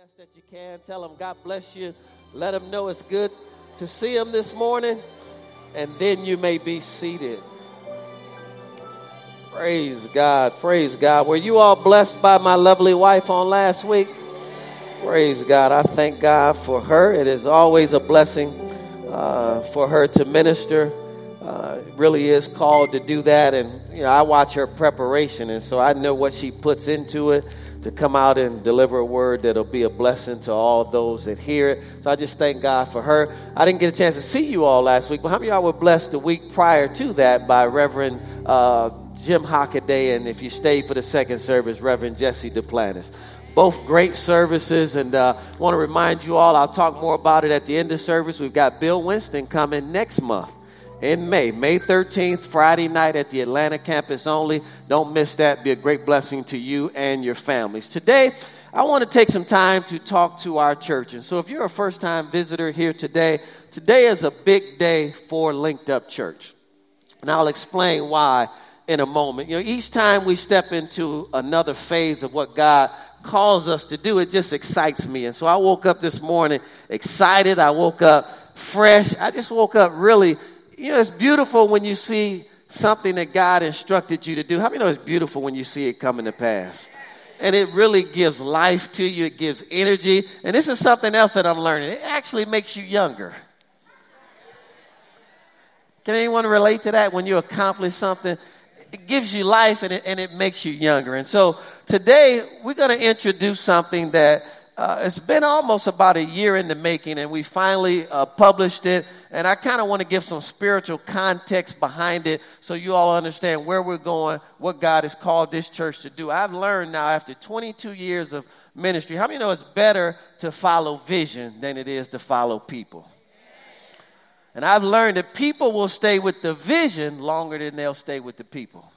best that you can. Tell them God bless you. Let them know it's good to see them this morning. And then you may be seated. Praise God. Praise God. Were you all blessed by my lovely wife on last week? Praise God. I thank God for her. It is always a blessing uh, for her to minister. Uh, really is called to do that. And, you know, I watch her preparation, and so I know what she puts into it to come out and deliver a word that'll be a blessing to all those that hear it. So I just thank God for her. I didn't get a chance to see you all last week, but how many of y'all were blessed the week prior to that by Reverend uh, Jim Hockaday, and if you stayed for the second service, Reverend Jesse Duplantis. Both great services, and uh, want to remind you all, I'll talk more about it at the end of service. We've got Bill Winston coming next month in May, May 13th, Friday night at the Atlanta campus only. Don't miss that. Be a great blessing to you and your families. Today, I want to take some time to talk to our church. And so, if you're a first time visitor here today, today is a big day for Linked Up Church. And I'll explain why in a moment. You know, each time we step into another phase of what God calls us to do, it just excites me. And so I woke up this morning excited. I woke up fresh. I just woke up really you know, it's beautiful when you see something that God instructed you to do. How many know it's beautiful when you see it coming to pass? And it really gives life to you, it gives energy. And this is something else that I'm learning. It actually makes you younger. Can anyone relate to that when you accomplish something? It gives you life and it, and it makes you younger. And so today we're going to introduce something that uh, it's been almost about a year in the making, and we finally uh, published it. And I kind of want to give some spiritual context behind it so you all understand where we're going, what God has called this church to do. I've learned now after 22 years of ministry, how many know it's better to follow vision than it is to follow people? And I've learned that people will stay with the vision longer than they'll stay with the people.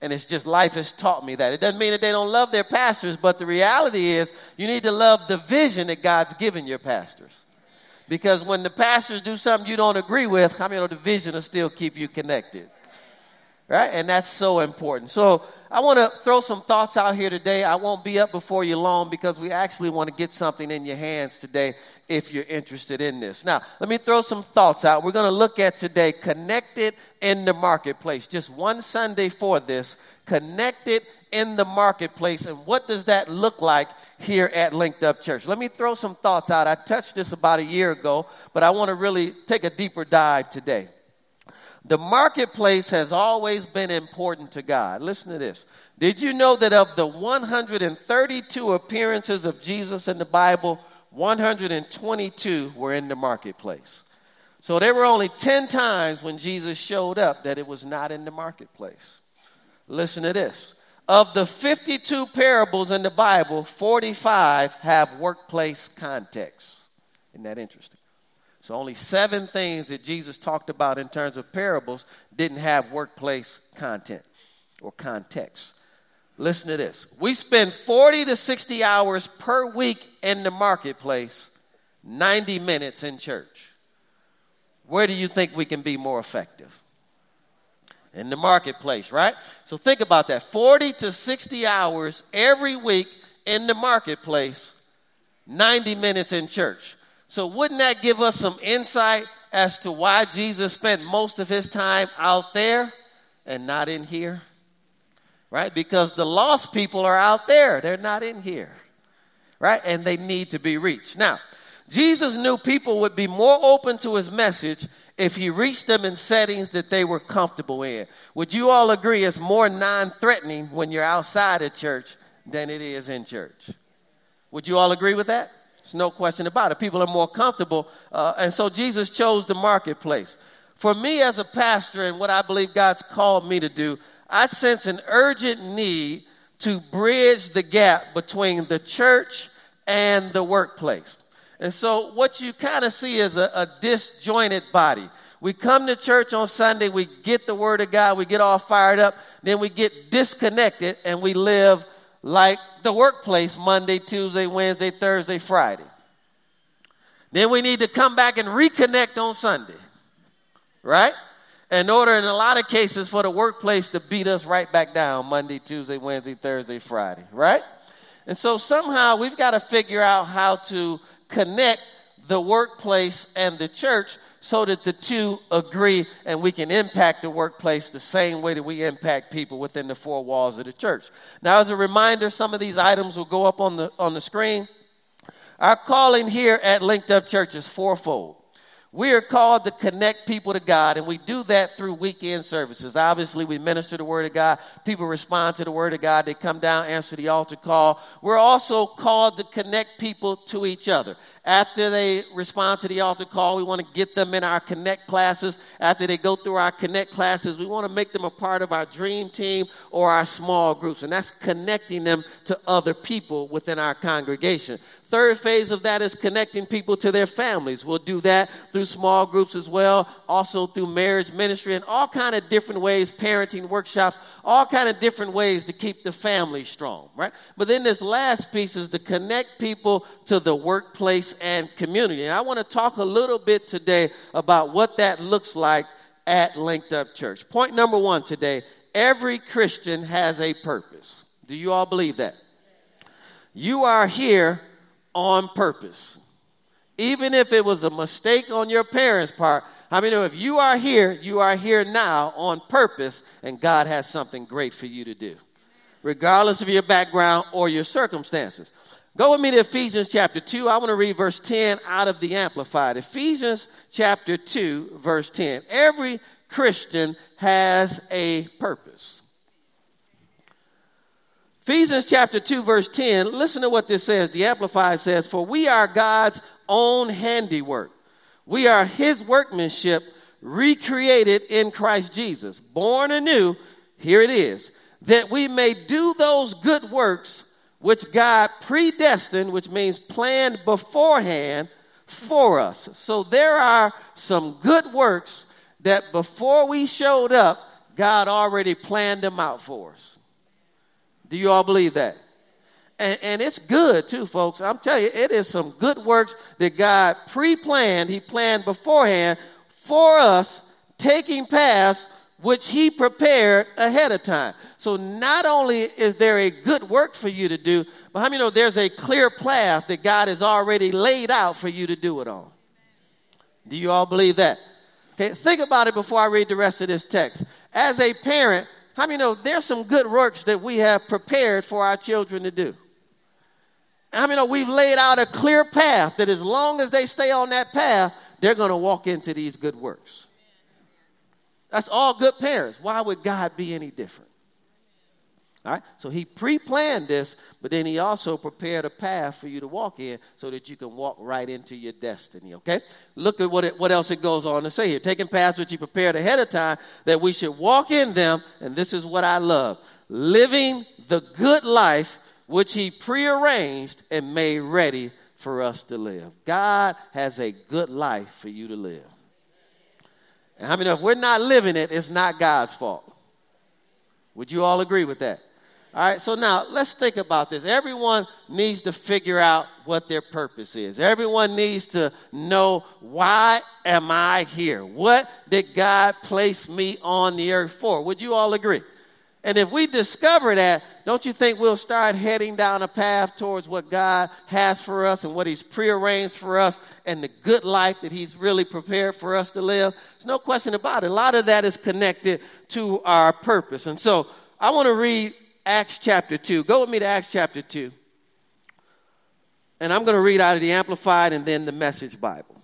And it's just life has taught me that. It doesn't mean that they don't love their pastors, but the reality is you need to love the vision that God's given your pastors. Because when the pastors do something you don't agree with, how I many know the vision will still keep you connected? Right? And that's so important. So I want to throw some thoughts out here today. I won't be up before you long because we actually want to get something in your hands today if you're interested in this. Now, let me throw some thoughts out. We're going to look at today connected in the marketplace. Just one Sunday for this, connected in the marketplace. And what does that look like here at Linked Up Church. Let me throw some thoughts out. I touched this about a year ago, but I want to really take a deeper dive today. The marketplace has always been important to God. Listen to this. Did you know that of the 132 appearances of Jesus in the Bible, 122 were in the marketplace? So there were only 10 times when Jesus showed up that it was not in the marketplace. Listen to this. Of the 52 parables in the Bible, 45 have workplace context. Isn't that interesting? So, only seven things that Jesus talked about in terms of parables didn't have workplace content or context. Listen to this. We spend 40 to 60 hours per week in the marketplace, 90 minutes in church. Where do you think we can be more effective? In the marketplace, right? So think about that 40 to 60 hours every week in the marketplace, 90 minutes in church. So wouldn't that give us some insight as to why Jesus spent most of his time out there and not in here? Right? Because the lost people are out there, they're not in here. Right? And they need to be reached. Now, Jesus knew people would be more open to his message if he reached them in settings that they were comfortable in. Would you all agree it's more non threatening when you're outside of church than it is in church? Would you all agree with that? There's no question about it. People are more comfortable. Uh, and so Jesus chose the marketplace. For me as a pastor and what I believe God's called me to do, I sense an urgent need to bridge the gap between the church and the workplace. And so what you kind of see is a, a, disjointed body. We come to church on Sunday, we get the word of God, we get all fired up, then we get disconnected and we live like the workplace Monday, Tuesday, Wednesday, Thursday, Friday. Then we need to come back and reconnect on Sunday. Right? In order, in a lot of cases, for the workplace to beat us right back down Monday, Tuesday, Wednesday, Thursday, Friday. Right? And so somehow we've got to figure out how to connect the workplace and the church so that the two agree and we can impact the workplace the same way that we impact people within the four walls of the church. Now, as a reminder, some of these items will go up on the, on the screen. Our calling here at Linked Up Church is fourfold. We are called to connect people to God, and we do that through weekend services. Obviously, we minister the Word of God. People respond to the Word of God. They come down, answer the altar call. We're also called to connect people to each other. After they respond to the altar call, we want to get them in our connect classes. After they go through our connect classes, we want to make them a part of our dream team or our small groups, and that's connecting them to other people within our congregation. Third phase of that is connecting people to their families. We'll do that through small groups as well, also through marriage ministry and all kind of different ways, parenting workshops, all kind of different ways to keep the family strong, right? But then this last piece is to connect people to the workplace and community. And I want to talk a little bit today about what that looks like at Linked Up Church. Point number 1 today, every Christian has a purpose. Do you all believe that? You are here on purpose. Even if it was a mistake on your parents' part, I mean, if you are here, you are here now on purpose, and God has something great for you to do, regardless of your background or your circumstances. Go with me to Ephesians chapter 2. I want to read verse 10 out of the Amplified. Ephesians chapter 2, verse 10. Every Christian has a purpose. Ephesians chapter 2, verse 10, listen to what this says. The Amplified says, For we are God's own handiwork. We are his workmanship, recreated in Christ Jesus, born anew. Here it is, that we may do those good works which God predestined, which means planned beforehand for us. So there are some good works that before we showed up, God already planned them out for us. Do you all believe that? And, and it's good too, folks. I'm telling you, it is some good works that God pre planned, He planned beforehand for us, taking paths which He prepared ahead of time. So not only is there a good work for you to do, but how many know there's a clear path that God has already laid out for you to do it on? Do you all believe that? Okay, think about it before I read the rest of this text. As a parent, how many know there's some good works that we have prepared for our children to do? How many know we've laid out a clear path that as long as they stay on that path, they're going to walk into these good works? That's all good parents. Why would God be any different? All right? So he pre planned this, but then he also prepared a path for you to walk in so that you can walk right into your destiny, okay? Look at what, it, what else it goes on to say here. Taking paths which he prepared ahead of time that we should walk in them, and this is what I love living the good life which he prearranged and made ready for us to live. God has a good life for you to live. And I mean, if we're not living it, it's not God's fault. Would you all agree with that? All right, so now let's think about this. Everyone needs to figure out what their purpose is. Everyone needs to know why am I here? What did God place me on the earth for? Would you all agree? And if we discover that, don't you think we'll start heading down a path towards what God has for us and what He's prearranged for us and the good life that He's really prepared for us to live? There's no question about it. A lot of that is connected to our purpose. And so I want to read Acts chapter 2. Go with me to Acts chapter 2. And I'm going to read out of the Amplified and then the Message Bible.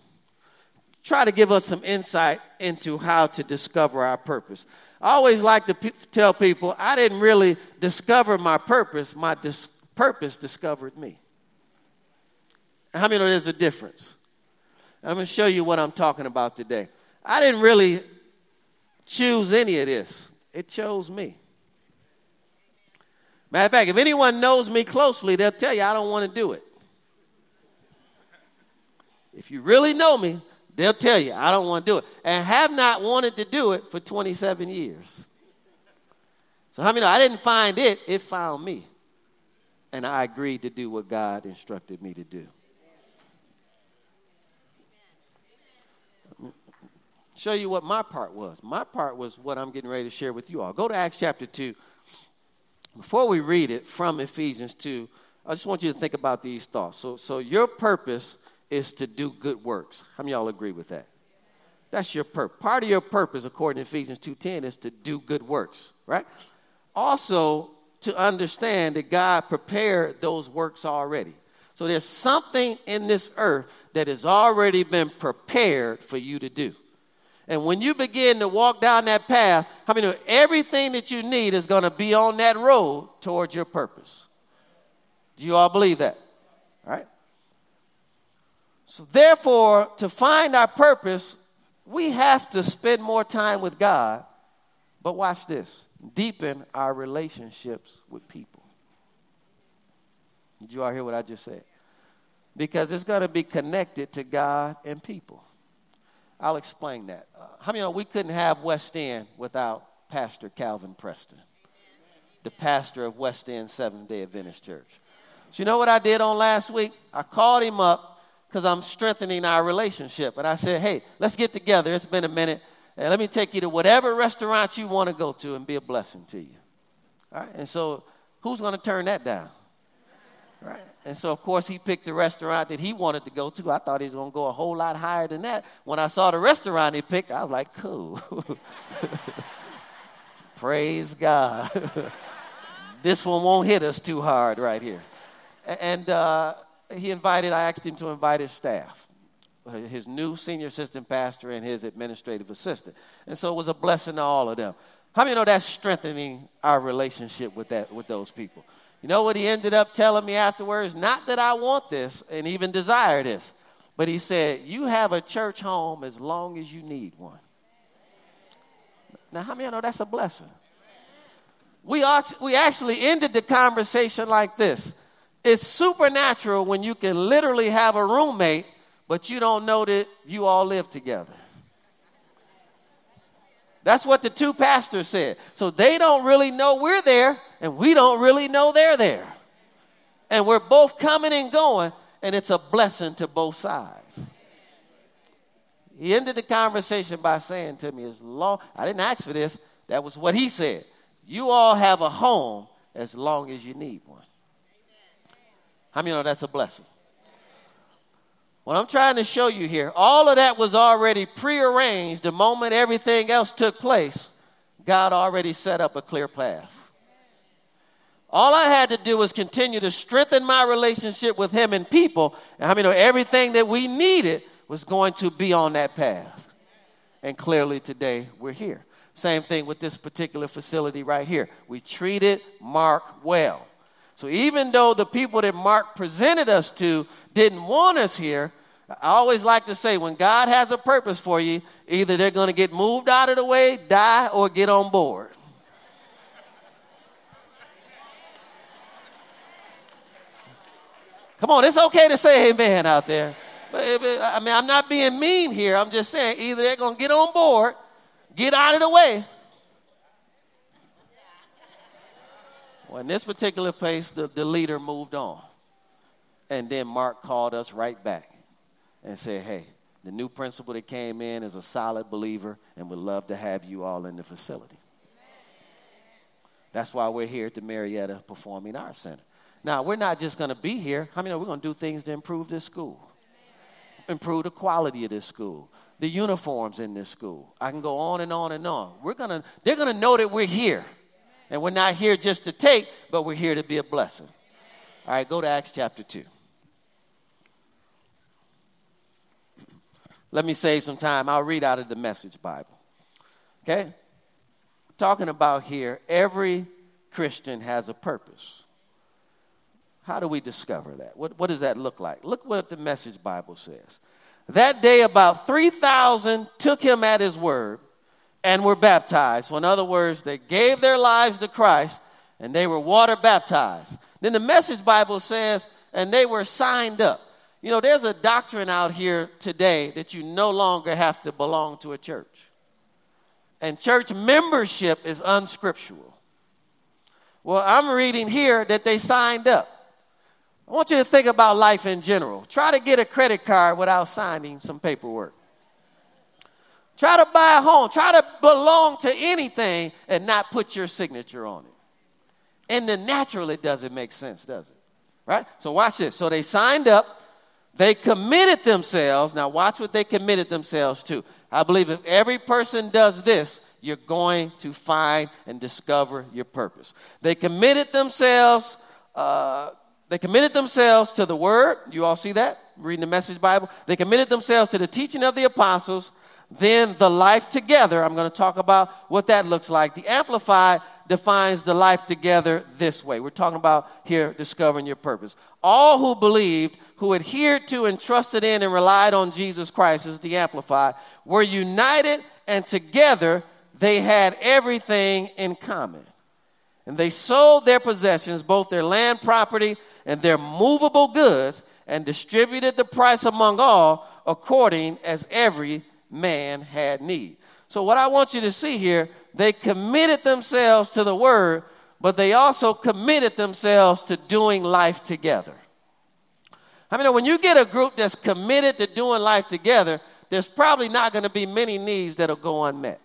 Try to give us some insight into how to discover our purpose. I always like to tell people I didn't really discover my purpose, my dis- purpose discovered me. How many know there's a difference? I'm going to show you what I'm talking about today. I didn't really choose any of this, it chose me. Matter of fact, if anyone knows me closely, they'll tell you I don't want to do it. If you really know me, they'll tell you I don't want to do it. And have not wanted to do it for 27 years. So, how many know I didn't find it, it found me. And I agreed to do what God instructed me to do. Show you what my part was. My part was what I'm getting ready to share with you all. Go to Acts chapter 2. Before we read it from Ephesians 2, I just want you to think about these thoughts. So, so your purpose is to do good works. How many y'all agree with that? That's your purpose. Part of your purpose, according to Ephesians 2.10, is to do good works, right? Also, to understand that God prepared those works already. So there's something in this earth that has already been prepared for you to do. And when you begin to walk down that path, many know everything that you need is going to be on that road towards your purpose? Do you all believe that? All right? So, therefore, to find our purpose, we have to spend more time with God. But watch this deepen our relationships with people. Did you all hear what I just said? Because it's going to be connected to God and people. I'll explain that. Uh, how many know we couldn't have West End without Pastor Calvin Preston, the pastor of West End Seventh day Adventist Church? So, you know what I did on last week? I called him up because I'm strengthening our relationship. And I said, hey, let's get together. It's been a minute. And let me take you to whatever restaurant you want to go to and be a blessing to you. All right? And so, who's going to turn that down? Right? And so, of course, he picked the restaurant that he wanted to go to. I thought he was going to go a whole lot higher than that. When I saw the restaurant he picked, I was like, cool. Praise God. this one won't hit us too hard right here. And uh, he invited, I asked him to invite his staff, his new senior assistant pastor and his administrative assistant. And so it was a blessing to all of them. How many know that's strengthening our relationship with, that, with those people? You know what he ended up telling me afterwards? Not that I want this and even desire this, but he said, You have a church home as long as you need one. Now, how many of you know that's a blessing? We, we actually ended the conversation like this it's supernatural when you can literally have a roommate, but you don't know that you all live together. That's what the two pastors said. So they don't really know we're there, and we don't really know they're there. And we're both coming and going, and it's a blessing to both sides. He ended the conversation by saying to me, as long I didn't ask for this, that was what he said. You all have a home as long as you need one. How many know that's a blessing? What I'm trying to show you here, all of that was already prearranged the moment everything else took place. God already set up a clear path. All I had to do was continue to strengthen my relationship with Him and people. And many know everything that we needed was going to be on that path? And clearly today we're here. Same thing with this particular facility right here. We treated Mark well. So even though the people that Mark presented us to didn't want us here, I always like to say when God has a purpose for you, either they're going to get moved out of the way, die, or get on board. Come on, it's okay to say amen out there. But, I mean, I'm not being mean here. I'm just saying either they're going to get on board, get out of the way, Well, in this particular place, the, the leader moved on. And then Mark called us right back and said, hey, the new principal that came in is a solid believer and would love to have you all in the facility. That's why we're here at the Marietta Performing Arts Center. Now, we're not just going to be here. How I mean, we're going to do things to improve this school, improve the quality of this school, the uniforms in this school. I can go on and on and on. We're gonna, they're going to know that we're here. And we're not here just to take, but we're here to be a blessing. All right, go to Acts chapter 2. Let me save some time. I'll read out of the Message Bible. Okay? Talking about here, every Christian has a purpose. How do we discover that? What, what does that look like? Look what the Message Bible says. That day, about 3,000 took him at his word and were baptized. So, in other words, they gave their lives to Christ and they were water baptized. Then the Message Bible says, and they were signed up. You know, there's a doctrine out here today that you no longer have to belong to a church. And church membership is unscriptural. Well, I'm reading here that they signed up. I want you to think about life in general. Try to get a credit card without signing some paperwork. Try to buy a home. Try to belong to anything and not put your signature on it. In the natural, it doesn't make sense, does it? Right? So watch this. So they signed up, they committed themselves. Now watch what they committed themselves to. I believe if every person does this, you're going to find and discover your purpose. They committed themselves. Uh, they committed themselves to the word. You all see that? Reading the message Bible. They committed themselves to the teaching of the apostles, then the life together. I'm going to talk about what that looks like. The Amplified defines the life together this way. We're talking about here discovering your purpose. All who believed, who adhered to and trusted in and relied on Jesus Christ, is the Amplified, were united and together they had everything in common. And they sold their possessions, both their land property and their movable goods, and distributed the price among all according as every man had need. So, what I want you to see here, they committed themselves to the word, but they also committed themselves to doing life together. I mean, when you get a group that's committed to doing life together, there's probably not going to be many needs that'll go unmet.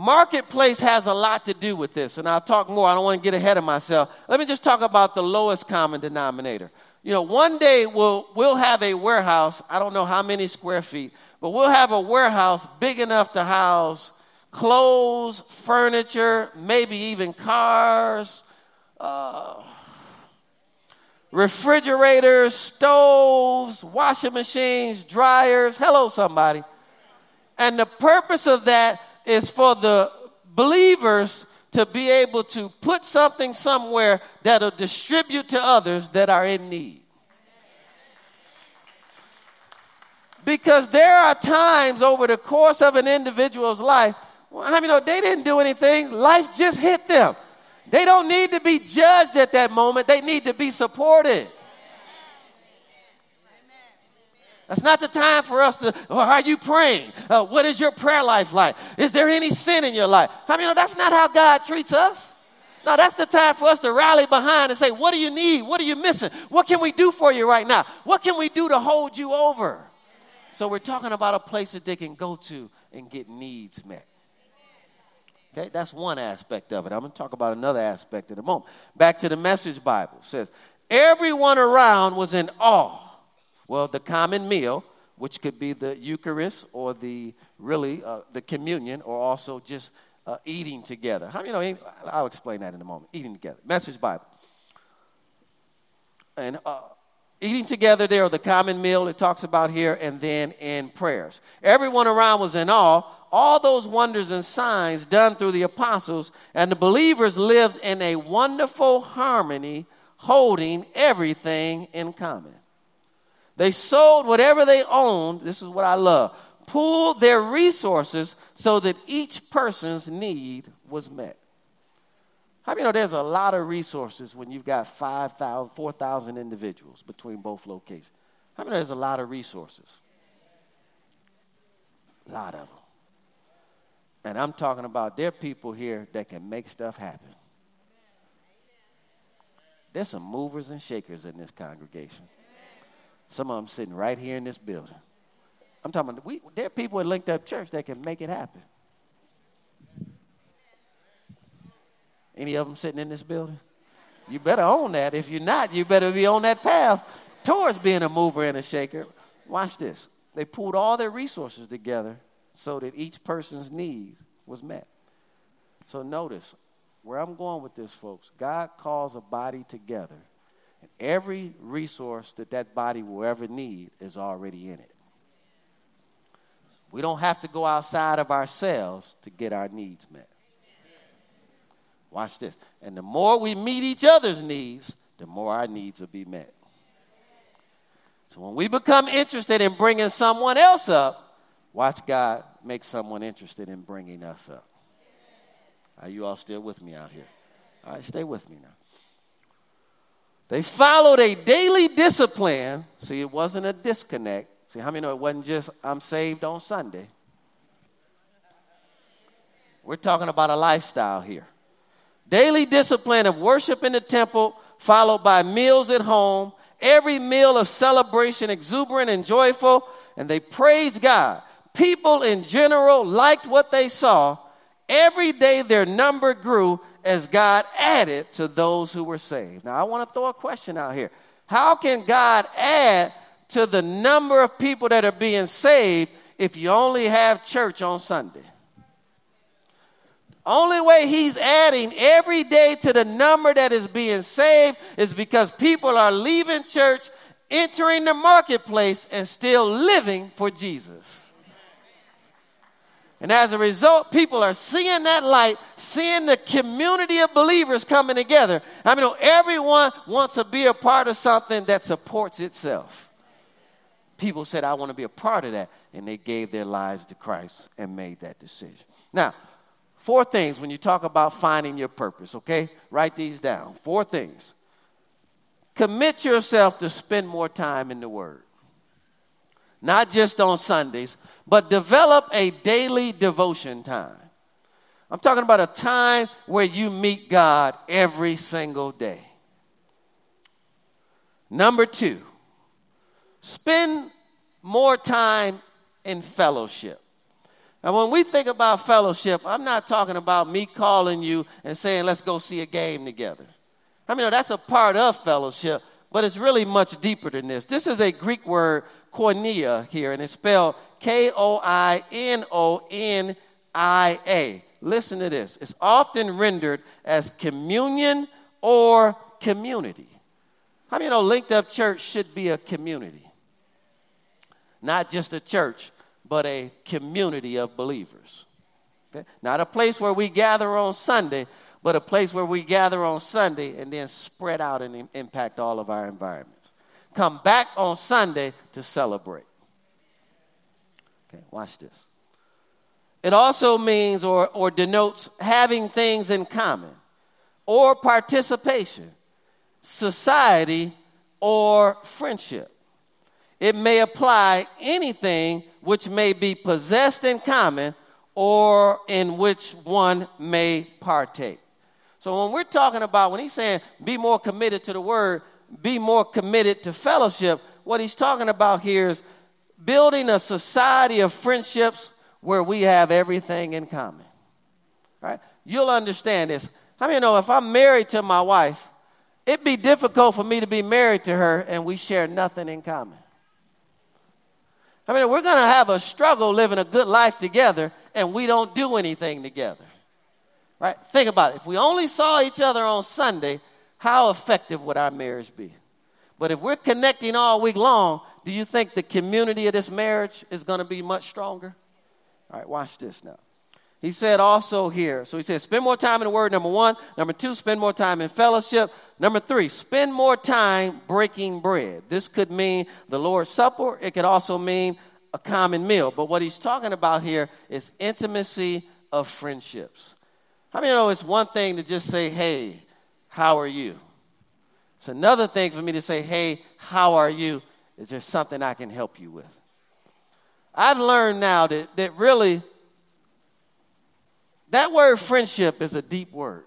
Marketplace has a lot to do with this, and I'll talk more. I don't want to get ahead of myself. Let me just talk about the lowest common denominator. You know, one day we'll, we'll have a warehouse, I don't know how many square feet, but we'll have a warehouse big enough to house clothes, furniture, maybe even cars, uh, refrigerators, stoves, washing machines, dryers. Hello, somebody. And the purpose of that is for the believers to be able to put something somewhere that'll distribute to others that are in need. Because there are times over the course of an individual's life, well, I mean, they didn't do anything, life just hit them. They don't need to be judged at that moment, they need to be supported. That's not the time for us to, oh, are you praying? Uh, what is your prayer life like? Is there any sin in your life? I mean, that's not how God treats us. No, that's the time for us to rally behind and say, what do you need? What are you missing? What can we do for you right now? What can we do to hold you over? So we're talking about a place that they can go to and get needs met. Okay, that's one aspect of it. I'm going to talk about another aspect in a moment. Back to the message Bible it says, everyone around was in awe well, the common meal, which could be the Eucharist or the really uh, the communion, or also just uh, eating together. How you know? I'll explain that in a moment. Eating together. Message Bible. And uh, eating together there, the common meal it talks about here, and then in prayers. Everyone around was in awe. All those wonders and signs done through the apostles, and the believers lived in a wonderful harmony, holding everything in common. They sold whatever they owned. This is what I love. Pooled their resources so that each person's need was met. How many know there's a lot of resources when you've got 5,000, 4,000 individuals between both locations? How many know there's a lot of resources? A lot of them. And I'm talking about there are people here that can make stuff happen. There's some movers and shakers in this congregation. Some of them sitting right here in this building. I'm talking about, we, there are people at Linked Up Church that can make it happen. Any of them sitting in this building? You better own that. If you're not, you better be on that path towards being a mover and a shaker. Watch this. They pulled all their resources together so that each person's needs was met. So notice where I'm going with this, folks. God calls a body together every resource that that body will ever need is already in it. We don't have to go outside of ourselves to get our needs met. Watch this. And the more we meet each other's needs, the more our needs will be met. So when we become interested in bringing someone else up, watch God make someone interested in bringing us up. Are you all still with me out here? All right, stay with me now. They followed a daily discipline. See, it wasn't a disconnect. See, how many know it wasn't just I'm saved on Sunday? We're talking about a lifestyle here. Daily discipline of worship in the temple, followed by meals at home, every meal of celebration, exuberant and joyful, and they praised God. People in general liked what they saw. Every day their number grew, as God added to those who were saved. Now, I want to throw a question out here. How can God add to the number of people that are being saved if you only have church on Sunday? Only way he's adding every day to the number that is being saved is because people are leaving church, entering the marketplace, and still living for Jesus. And as a result, people are seeing that light, seeing the community of believers coming together. I mean, everyone wants to be a part of something that supports itself. People said, I want to be a part of that. And they gave their lives to Christ and made that decision. Now, four things when you talk about finding your purpose, okay? Write these down. Four things. Commit yourself to spend more time in the Word not just on Sundays, but develop a daily devotion time. I'm talking about a time where you meet God every single day. Number two, spend more time in fellowship. Now, when we think about fellowship, I'm not talking about me calling you and saying, let's go see a game together. I mean, that's a part of fellowship, but it's really much deeper than this. This is a Greek word koinonia here, and it's spelled K O I N O N I A. Listen to this. It's often rendered as communion or community. How many you know Linked Up Church should be a community? Not just a church, but a community of believers. Okay? Not a place where we gather on Sunday, but a place where we gather on Sunday and then spread out and impact all of our environments. come back on Sunday to celebrate. Okay, watch this. It also means or, or denotes having things in common or participation, society, or friendship. It may apply anything which may be possessed in common or in which one may partake. So when we're talking about, when he's saying be more committed to the word, be more committed to fellowship, what he's talking about here is building a society of friendships where we have everything in common. Right? You'll understand this. How many know if I'm married to my wife, it'd be difficult for me to be married to her and we share nothing in common. I mean, we're going to have a struggle living a good life together and we don't do anything together. Right? Think about it. If we only saw each other on Sunday, how effective would our marriage be? But if we're connecting all week long, do you think the community of this marriage is going to be much stronger? All right, watch this now. He said also here, so he said, spend more time in the word, number one. Number two, spend more time in fellowship. Number three, spend more time breaking bread. This could mean the Lord's Supper, it could also mean a common meal. But what he's talking about here is intimacy of friendships. How many know it's one thing to just say, hey, how are you? It's another thing for me to say, hey, how are you? Is there something I can help you with? I've learned now that, that really, that word friendship is a deep word.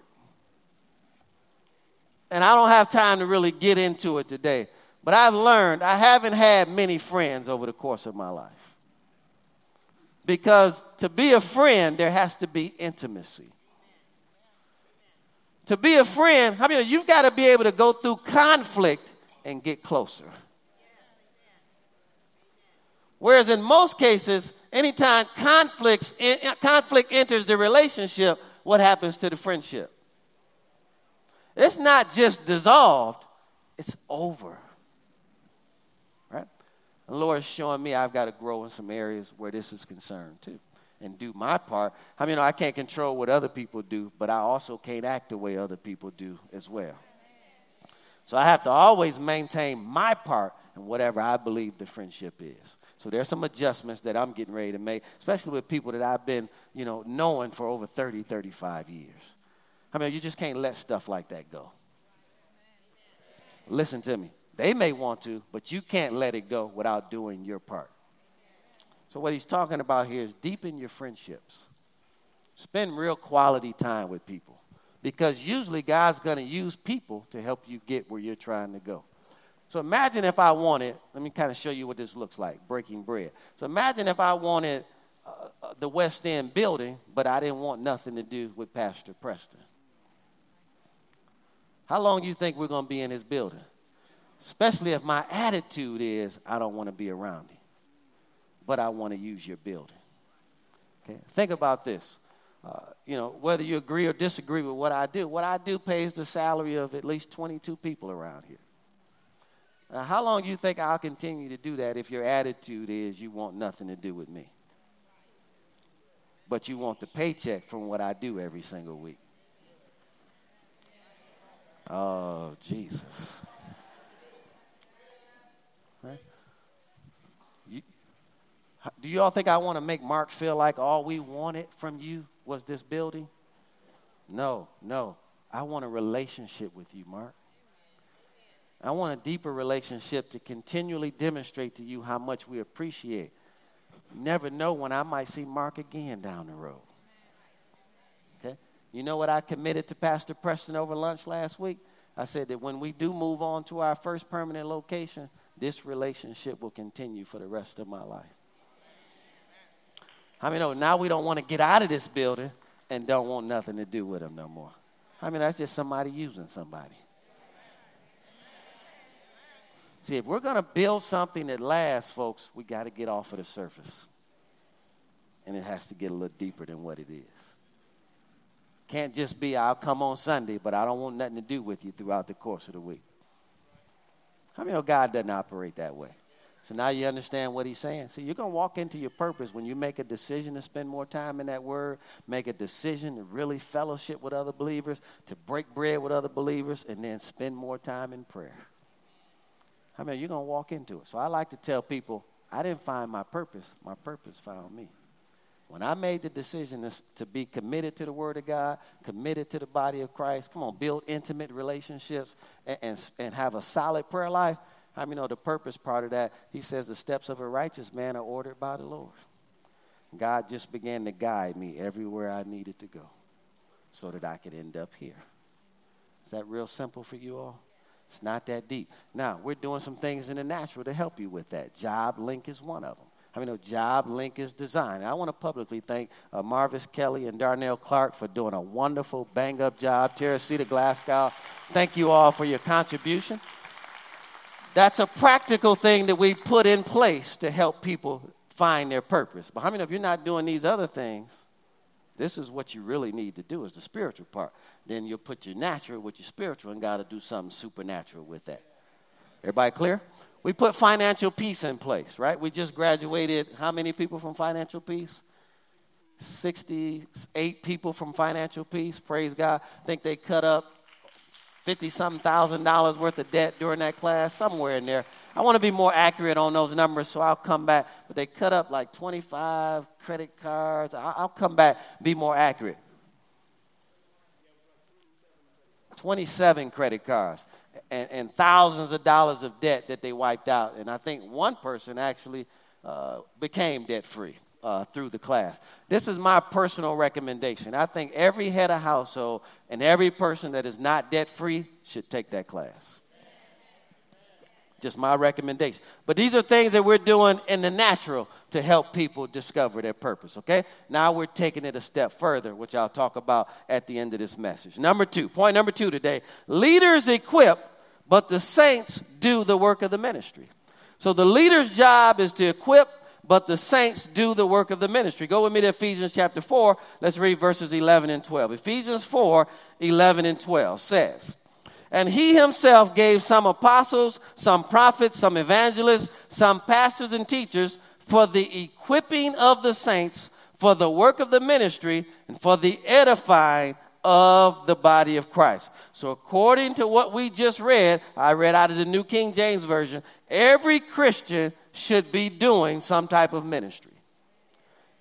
And I don't have time to really get into it today. But I've learned I haven't had many friends over the course of my life. Because to be a friend, there has to be intimacy to be a friend, I mean, you've got to be able to go through conflict and get closer. Whereas in most cases, anytime conflicts, conflict enters the relationship, what happens to the friendship? It's not just dissolved, it's over. Right? The Lord is showing me I've got to grow in some areas where this is concerned too and do my part. I mean, I can't control what other people do, but I also can't act the way other people do as well. So I have to always maintain my part in whatever I believe the friendship is. So there's some adjustments that I'm getting ready to make, especially with people that I've been, you know, knowing for over 30, 35 years. I mean, you just can't let stuff like that go. Listen to me. They may want to, but you can't let it go without doing your part. So, what he's talking about here is deepen your friendships. Spend real quality time with people. Because usually God's going to use people to help you get where you're trying to go. So imagine if I wanted, let me kind of show you what this looks like breaking bread. So imagine if I wanted uh, uh, the West End building, but I didn't want nothing to do with Pastor Preston. How long do you think we're going to be in this building? Especially if my attitude is, I don't want to be around you, but I want to use your building. Okay? Think about this. Uh, you know, whether you agree or disagree with what I do, what I do pays the salary of at least 22 people around here. Now, how long do you think I'll continue to do that if your attitude is you want nothing to do with me? But you want the paycheck from what I do every single week. Oh, Jesus. Do you all think I want to make Mark feel like all we wanted from you was this building? No, no. I want a relationship with you, Mark. I want a deeper relationship to continually demonstrate to you how much we appreciate. Never know when I might see Mark again down the road. Okay? You know what I committed to Pastor Preston over lunch last week? I said that when we do move on to our first permanent location, this relationship will continue for the rest of my life. I mean, know now we don't want to get out of this building and don't want nothing to do with them no more. I mean, that's just somebody using somebody. See, if we're going to build something that lasts, folks, we got to get off of the surface. And it has to get a little deeper than what it is. Can't just be, I'll come on Sunday, but I don't want nothing to do with you throughout the course of the week. How many know God doesn't operate that way? So now you understand what he's saying. See, you're going to walk into your purpose when you make a decision to spend more time in that word, make a decision to really fellowship with other believers, to break bread with other believers, and then spend more time in prayer. I mean, you're going to walk into it. So I like to tell people, I didn't find my purpose, my purpose found me. When I made the decision to, be committed to the Word of God, committed to the body of Christ, come on, build intimate relationships and, and, and have a solid prayer life, I mean, know the purpose part of that? He says the steps of a righteous man are ordered by the Lord. God just began to guide me everywhere I needed to go so that I could end up here. Is that real simple for you all? It's not that deep. Now, we're doing some things in the natural to help you with that. Job Link is one of them. I mean, Job Link is designed. I want to publicly thank uh, Marvis Kelly and Darnell Clark for doing a wonderful bang up job. Teresita Glasgow, thank you all for your contribution. That's a practical thing that we put in place to help people find their purpose. But how many of you are not doing these other things? This is what you really need to do is the spiritual part. Then you'll put your natural with your spiritual and got to do something supernatural with that. Everybody clear? We put financial peace in place, right? We just graduated how many people from financial peace? 68 people from financial peace. Praise God. I think they cut up 50 something thousand dollars worth of debt during that class, somewhere in there. I want to be more accurate on those numbers, so I'll come back. But they cut up like 25 credit cards. I'll come back, be more accurate. 27 credit cards and, and thousands of dollars of debt that they wiped out. And I think one person actually uh, became debt free uh, through the class. This is my personal recommendation. I think every head of household and every person that is not debt free should take that class. Just my recommendation. But these are things that we're doing in the natural to help people discover their purpose, okay? Now we're taking it a step further, which I'll talk about at the end of this message. Number two, point number two today leaders equip, but the saints do the work of the ministry. So the leader's job is to equip but the saints do the work of the ministry. Go with me to Ephesians chapter 4. Let's read verses 11 and 12. Ephesians 4 11 and 12 says, And he himself gave some apostles, some prophets, some evangelists, some pastors and teachers for the equipping of the saints, for the work of the ministry, and for the edifying of the body of Christ. So, according to what we just read, I read out of the New King James Version, every Christian should be doing some type of ministry.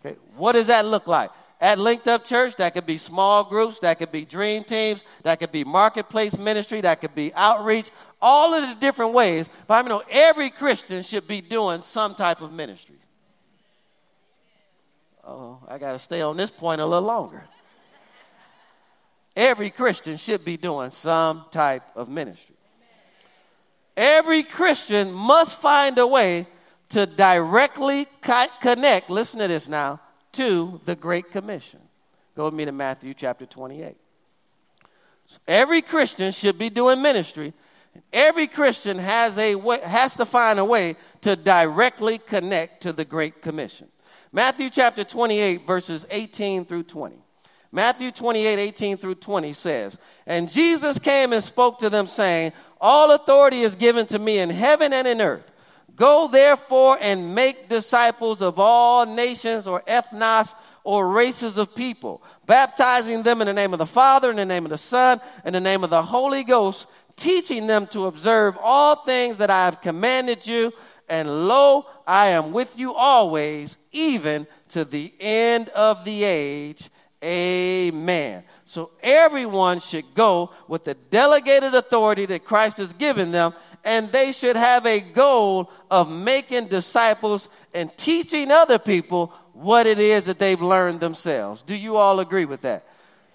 Okay, what does that look like? At Linked Up Church, that could be small groups, that could be dream teams, that could be marketplace ministry, that could be outreach, all of the different ways. But I know every Christian should be doing some type of ministry. Oh, I got to stay on this point a little longer. Every Christian should be doing some type of ministry. Every Christian must find a way to directly connect, listen to this now, to the Great Commission. Go with me to Matthew chapter 28. Every Christian should be doing ministry. Every Christian has, a way, has to find a way to directly connect to the Great Commission. Matthew chapter 28, verses 18 through 20. Matthew 28, 18 through 20 says, And Jesus came and spoke to them, saying, All authority is given to me in heaven and in earth. Go therefore and make disciples of all nations or ethnos or races of people, baptizing them in the name of the Father, in the name of the Son, in the name of the Holy Ghost, teaching them to observe all things that I have commanded you. And lo, I am with you always, even to the end of the age. Amen. So everyone should go with the delegated authority that Christ has given them, and they should have a goal of making disciples and teaching other people what it is that they've learned themselves. Do you all agree with that?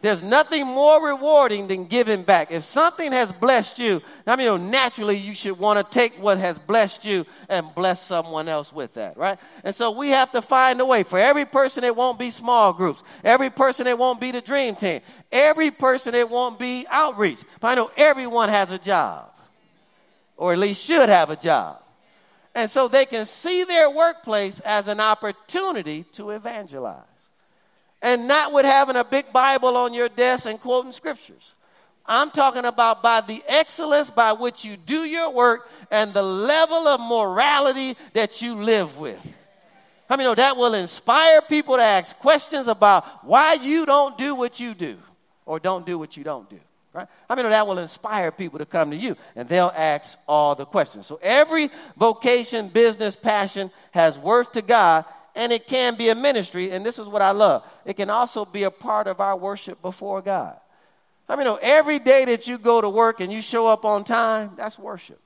There's nothing more rewarding than giving back. If something has blessed you, I mean, naturally you should want to take what has blessed you and bless someone else with that, right? And so we have to find a way. For every person, it won't be small groups. Every person, it won't be the dream team. Every person, it won't be outreach. But I know everyone has a job, or at least should have a job. And so they can see their workplace as an opportunity to evangelize. And not with having a big Bible on your desk and quoting scriptures. I'm talking about by the excellence by which you do your work and the level of morality that you live with. I mean, know that will inspire people to ask questions about why you don't do what you do or don't do what you don't do. Right? I mean, that will inspire people to come to you and they'll ask all the questions. So every vocation, business, passion has worth to God and it can be a ministry. And this is what I love it can also be a part of our worship before God. I mean, every day that you go to work and you show up on time, that's worship.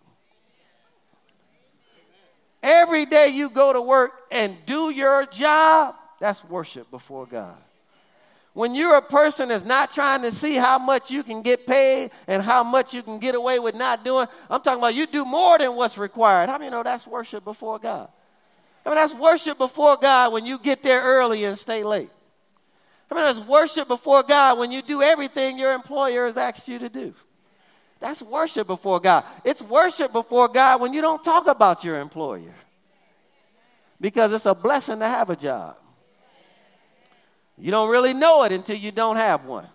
Every day you go to work and do your job, that's worship before God. When you're a person that's not trying to see how much you can get paid and how much you can get away with not doing, I'm talking about you do more than what's required. How many know that's worship before God? I mean, that's worship before God when you get there early and stay late. I mean, that's worship before God when you do everything your employer has asked you to do. That's worship before God. It's worship before God when you don't talk about your employer because it's a blessing to have a job. You don't really know it until you don't have one.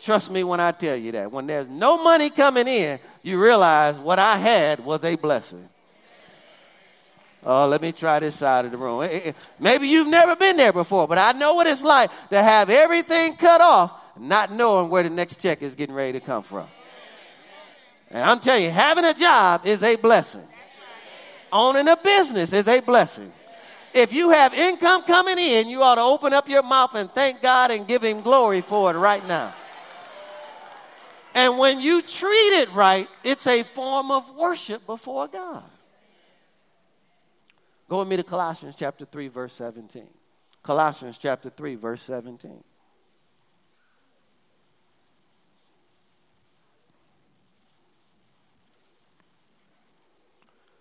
Trust me when I tell you that. When there's no money coming in, you realize what I had was a blessing. Oh, let me try this side of the room. Eh, eh, eh. Maybe you've never been there before, but I know what it's like to have everything cut off, not knowing where the next check is getting ready to come from. And I'm telling you, having a job is a blessing. Owning a business is a blessing. If you have income coming in, you ought to open up your mouth and thank God and give Him glory for it right now. And when you treat it right, it's a form of worship before God. Go with me to Colossians chapter 3, verse 17. Colossians chapter 3, verse 17.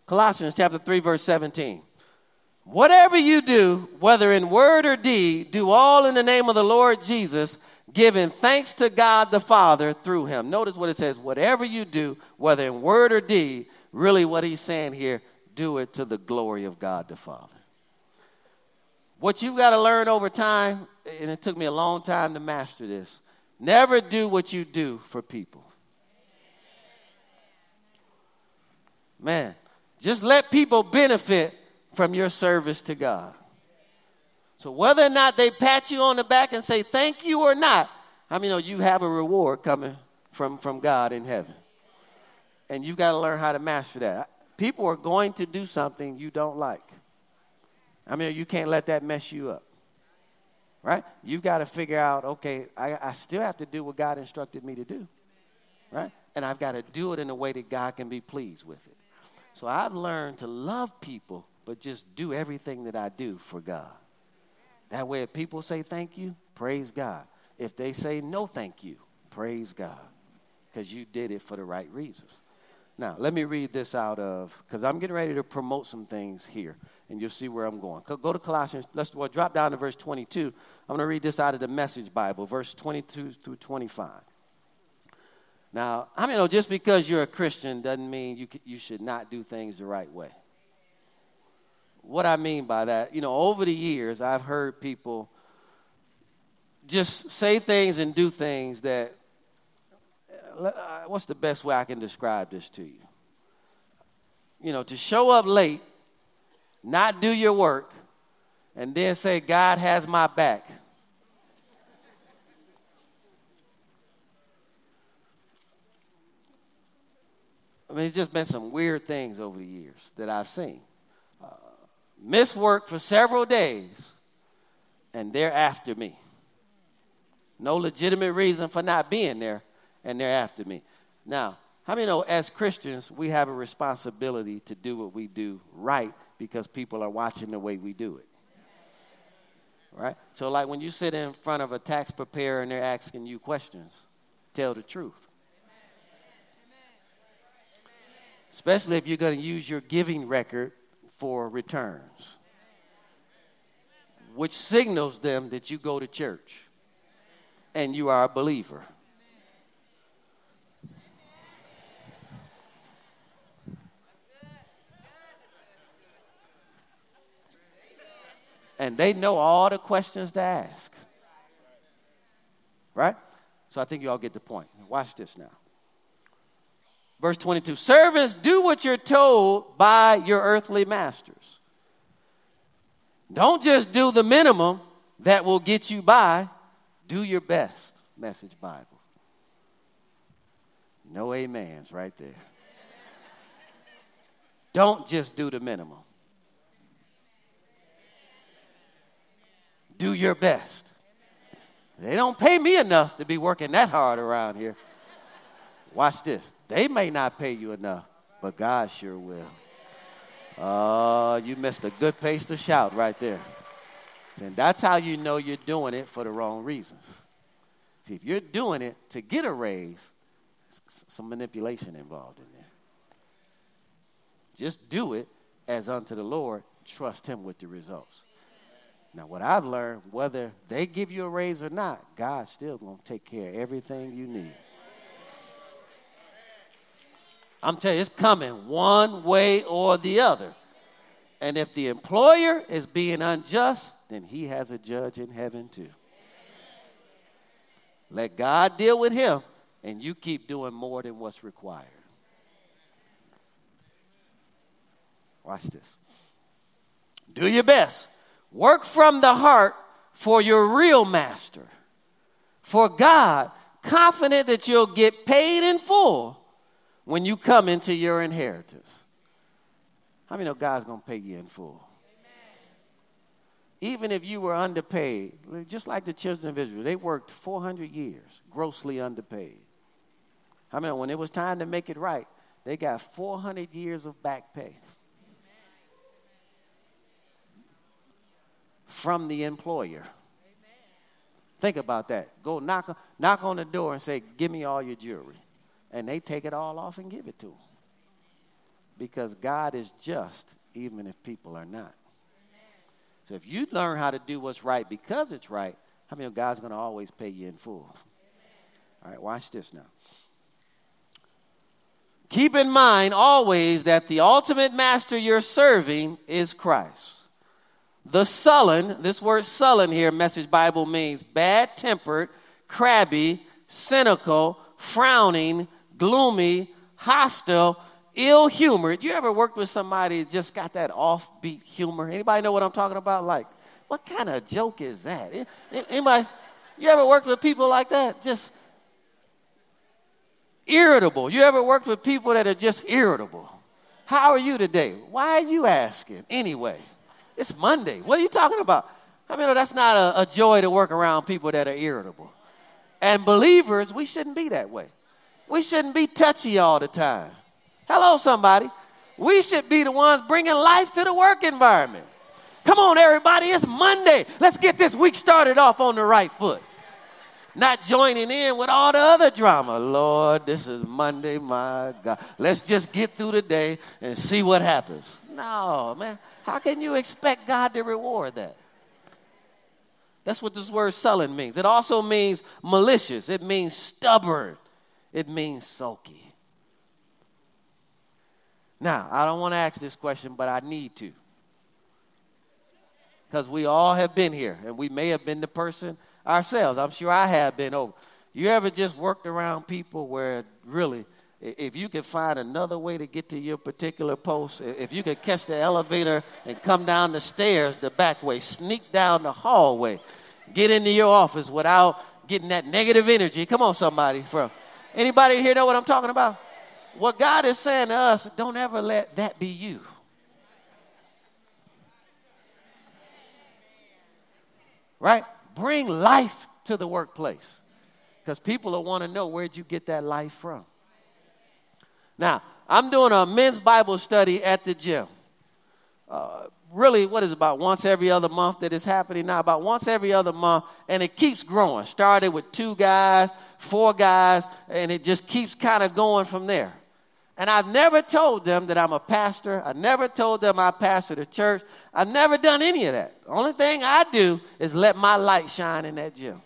Colossians chapter 3, verse 17. Whatever you do, whether in word or deed, do all in the name of the Lord Jesus, giving thanks to God the Father through him. Notice what it says whatever you do, whether in word or deed, really what he's saying here, do it to the glory of God the Father. What you've got to learn over time, and it took me a long time to master this never do what you do for people. Man, just let people benefit from your service to God. So whether or not they pat you on the back and say thank you or not, I mean, you, you have a reward coming from, from God in heaven. And you've got to learn how to master that. People are going to do something you don't like. I mean, you can't let that mess you up. Right? You've got to figure out, okay, I, I still have to do what God instructed me to do. Right? And I've got to do it in a way that God can be pleased with it. So I've learned to love people but just do everything that I do for God. That way, if people say thank you, praise God. If they say no thank you, praise God, because you did it for the right reasons. Now, let me read this out of, because I'm getting ready to promote some things here, and you'll see where I'm going. Go to Colossians, let's well, drop down to verse 22. I'm going to read this out of the Message Bible, verse 22 through 25. Now, I mean, know just because you're a Christian doesn't mean you, you should not do things the right way. What I mean by that, you know, over the years, I've heard people just say things and do things that, uh, what's the best way I can describe this to you? You know, to show up late, not do your work, and then say, God has my back. I mean, it's just been some weird things over the years that I've seen. Miss work for several days, and they're after me. No legitimate reason for not being there, and they're after me. Now, how many know as Christians, we have a responsibility to do what we do right because people are watching the way we do it? Right? So, like when you sit in front of a tax preparer and they're asking you questions, tell the truth. especially if you're going to use your giving record for returns, which signals them that you go to church and you are a believer. And they know all the questions to ask. Right? So I think you all get the point. Watch this now. Verse 22 Servants, do what you're told by your earthly masters. Don't just do the minimum that will get you by, do your best. Message Bible. No amens right there. Don't just do the minimum. Do your best. They don't pay me enough to be working that hard around here. Watch this. They may not pay you enough, but God sure will. Oh, you missed a good place to shout right there. And that's how you know you're doing it for the wrong reasons. See, if you're doing it to get a raise, some manipulation involved in there. Just do it as unto the Lord, trust Him with the results. Now, what I've learned, whether they give you a raise or not, God's still going to take care of everything you need. I'm telling you, it's coming one way or the other. And if the employer is being unjust, then he has a judge in heaven too. Let God deal with him, and you keep doing more than what's required. Watch this. Do your best. Work from the heart for your real master. For God, confident that you'll get paid in full when you come into your inheritance. How many know God's going to pay you in full? Even if you were underpaid, just like the children of Israel, they worked 400 years, grossly underpaid. How many know when it was time to make it right, they got 400 years of back pay from the employer. Think about that. Go knock, knock on the door and say, Give me all your jewelry and they take it all off and give it to them. Because God is just, even if people are not. So if you learn how to do what's right because it's right, how many of God's going to always pay you in full? All right, watch this now. Keep in mind always that the ultimate master you're serving is Christ. The sullen, this word sullen here, Message Bible means bad tempered, crabby, cynical, frowning, gloomy, hostile, ill humored. You ever worked with somebody just got that offbeat humor? Anybody know what I'm talking about? Like, what kind of joke is that? Anybody? You ever worked with people like that? Just irritable. You ever worked with people that are just irritable? How are you today? Why are you asking? Anyway, it's Monday. What are you talking about? I mean, that's not a, a joy to work around people that are irritable. And believers, we shouldn't be that way. We shouldn't be touchy all the time. Hello, somebody. We should be the ones bringing life to the work environment. Come on, everybody. It's Monday. Let's get this week started off on the right foot. Not joining in with all the other drama. Lord, this is Monday, my God. Let's just get through the day and see what happens. No, man. How can you expect God to reward that? That's what this word sullen means. It also means malicious, it means stubborn, It means sulky. Now, I don't want to ask this question, but I need to. Because we all have been here, and we may have been the person ourselves. I'm sure I have been over. You ever just worked around people where really, if you could find another way to get to your particular post, if you could catch the elevator and come down the stairs the back way, sneak down the hallway, get into your office without getting that negative energy. Come on, somebody. From anybody here know what I'm talking about? What God is saying to us, don't ever let that be you. Right? Bring life to the workplace. Because people will want to know where'd you get that life from. Now, I'm doing a men's Bible study at the gym. Uh, really, what is it, about once every other month that is happening now? About once every other month, and it keeps growing. Started with two guys, four guys, and it just keeps kind of going from there. And I've never told them that I'm a pastor. I never told them I pastor the church. I've never done any of that. The only thing I do is let my light shine in that gym.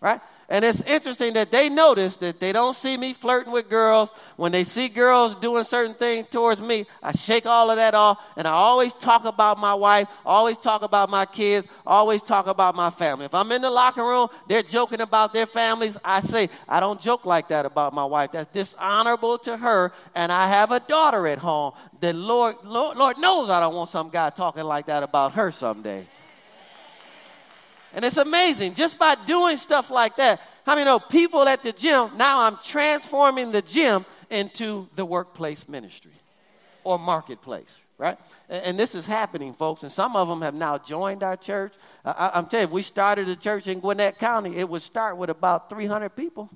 Right? And it's interesting that they notice that they don't see me flirting with girls. When they see girls doing certain things towards me, I shake all of that off. And I always talk about my wife, always talk about my kids, always talk about my family. If I'm in the locker room, they're joking about their families. I say, I don't joke like that about my wife. That's dishonorable to her. And I have a daughter at home. The Lord, Lord, Lord knows I don't want some guy talking like that about her someday. And it's amazing just by doing stuff like that. How many know people at the gym? Now I'm transforming the gym into the workplace ministry or marketplace, right? And, this is happening, folks. And some of them have now joined our church. I, am telling you, we started a church in Gwinnett County. It would start with about 300 people.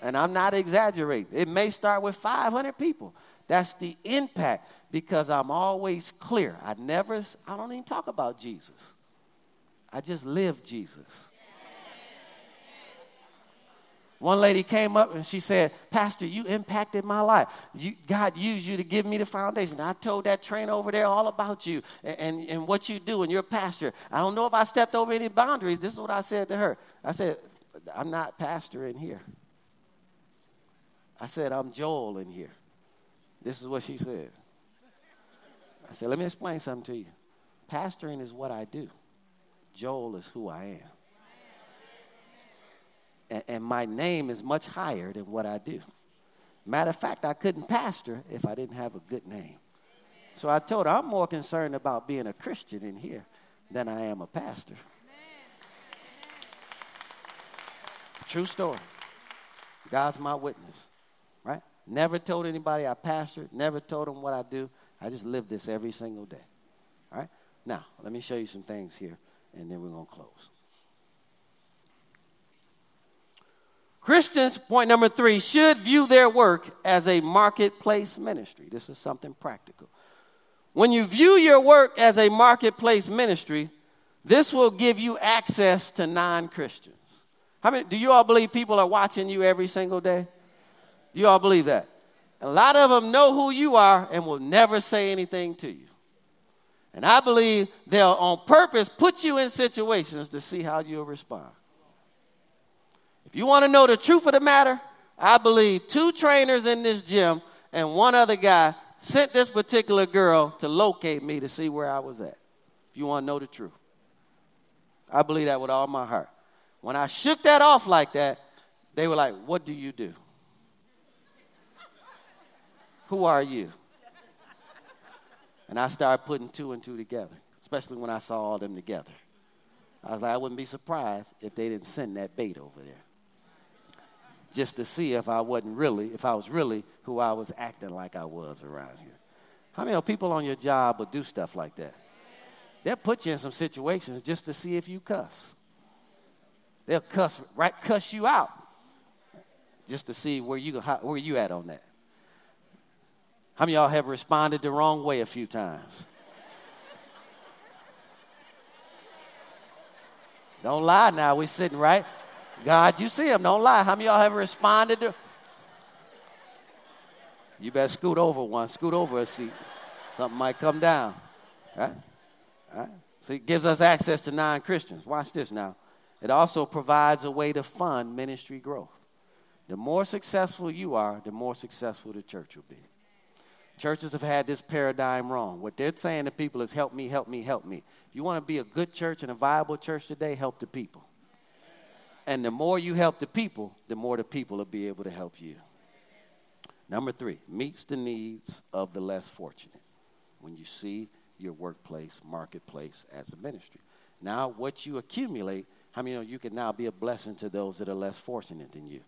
And I'm not exaggerating. It may start with 500 people. That's the impact because I'm always clear. I never, I don't even talk about Jesus. I just live Jesus. One lady came up and she said, Pastor, you impacted my life. You, God used you to give me the foundation. I told that trainer over there all about you and, and, and what you do, and you're a pastor. I don't know if I stepped over any boundaries. This is what I said to her. I said, I'm not pastor in here. I said, I'm Joel in here. This is what she said. I said, let me explain something to you. Pastoring is what I do. Joel is who I am. And, and my name is much higher than what I do. Matter of fact, I couldn't pastor if I didn't have a good name. So I told her, I'm more concerned about being a Christian in here than I am a pastor. True story. God's my witness, right? Never told anybody I pastored, never told them what I do. I just live this every single day. All right? Now, let me show you some things here and then we're going to close. Christians, point number three, should view their work as a marketplace ministry. This is something practical. When you view your work as a marketplace ministry, this will give you access to non Christians. How many, do you all believe people are watching you every single day? Do you all believe that? A lot of them know who you are and will never say anything to you. And I believe they'll on purpose put you in situations to see how you'll respond. If you want to know the truth of the matter, I believe two trainers in this gym and one other guy sent this particular girl to locate me to see where I was at. If you want to know the truth, I believe that with all my heart. When I shook that off like that, they were like, What do you do? Who are you? And I started putting two and two together, especially when I saw all them together. I was like, I wouldn't be surprised if they didn't send that bait over there. Just to see if I wasn't really, if I was really who I was acting like I was around here. How many people on your job would do stuff like that? They'll put you in some situations just to see if you cuss. They'll cuss, right, cuss you out just to see where you, how, where you at on that. How many y'all have responded the wrong way a few times? Don't lie now. We're sitting right. God, you see him. Don't lie. How many y'all have responded to? You better scoot over one. Scoot over a seat. Something might come down. Right? Right? So it gives us access to non Christians. Watch this now. It also provides a way to fund ministry growth. The more successful you are, the more successful the church will be. Churches have had this paradigm wrong. What they're saying to people is, help me, help me, help me. If you want to be a good church and a viable church today, help the people. And the more you help the people, the more the people will be able to help you. Number three, meets the needs of the less fortunate. When you see your workplace, marketplace as a ministry. Now, what you accumulate, how many know you can now be a blessing to those that are less fortunate than you?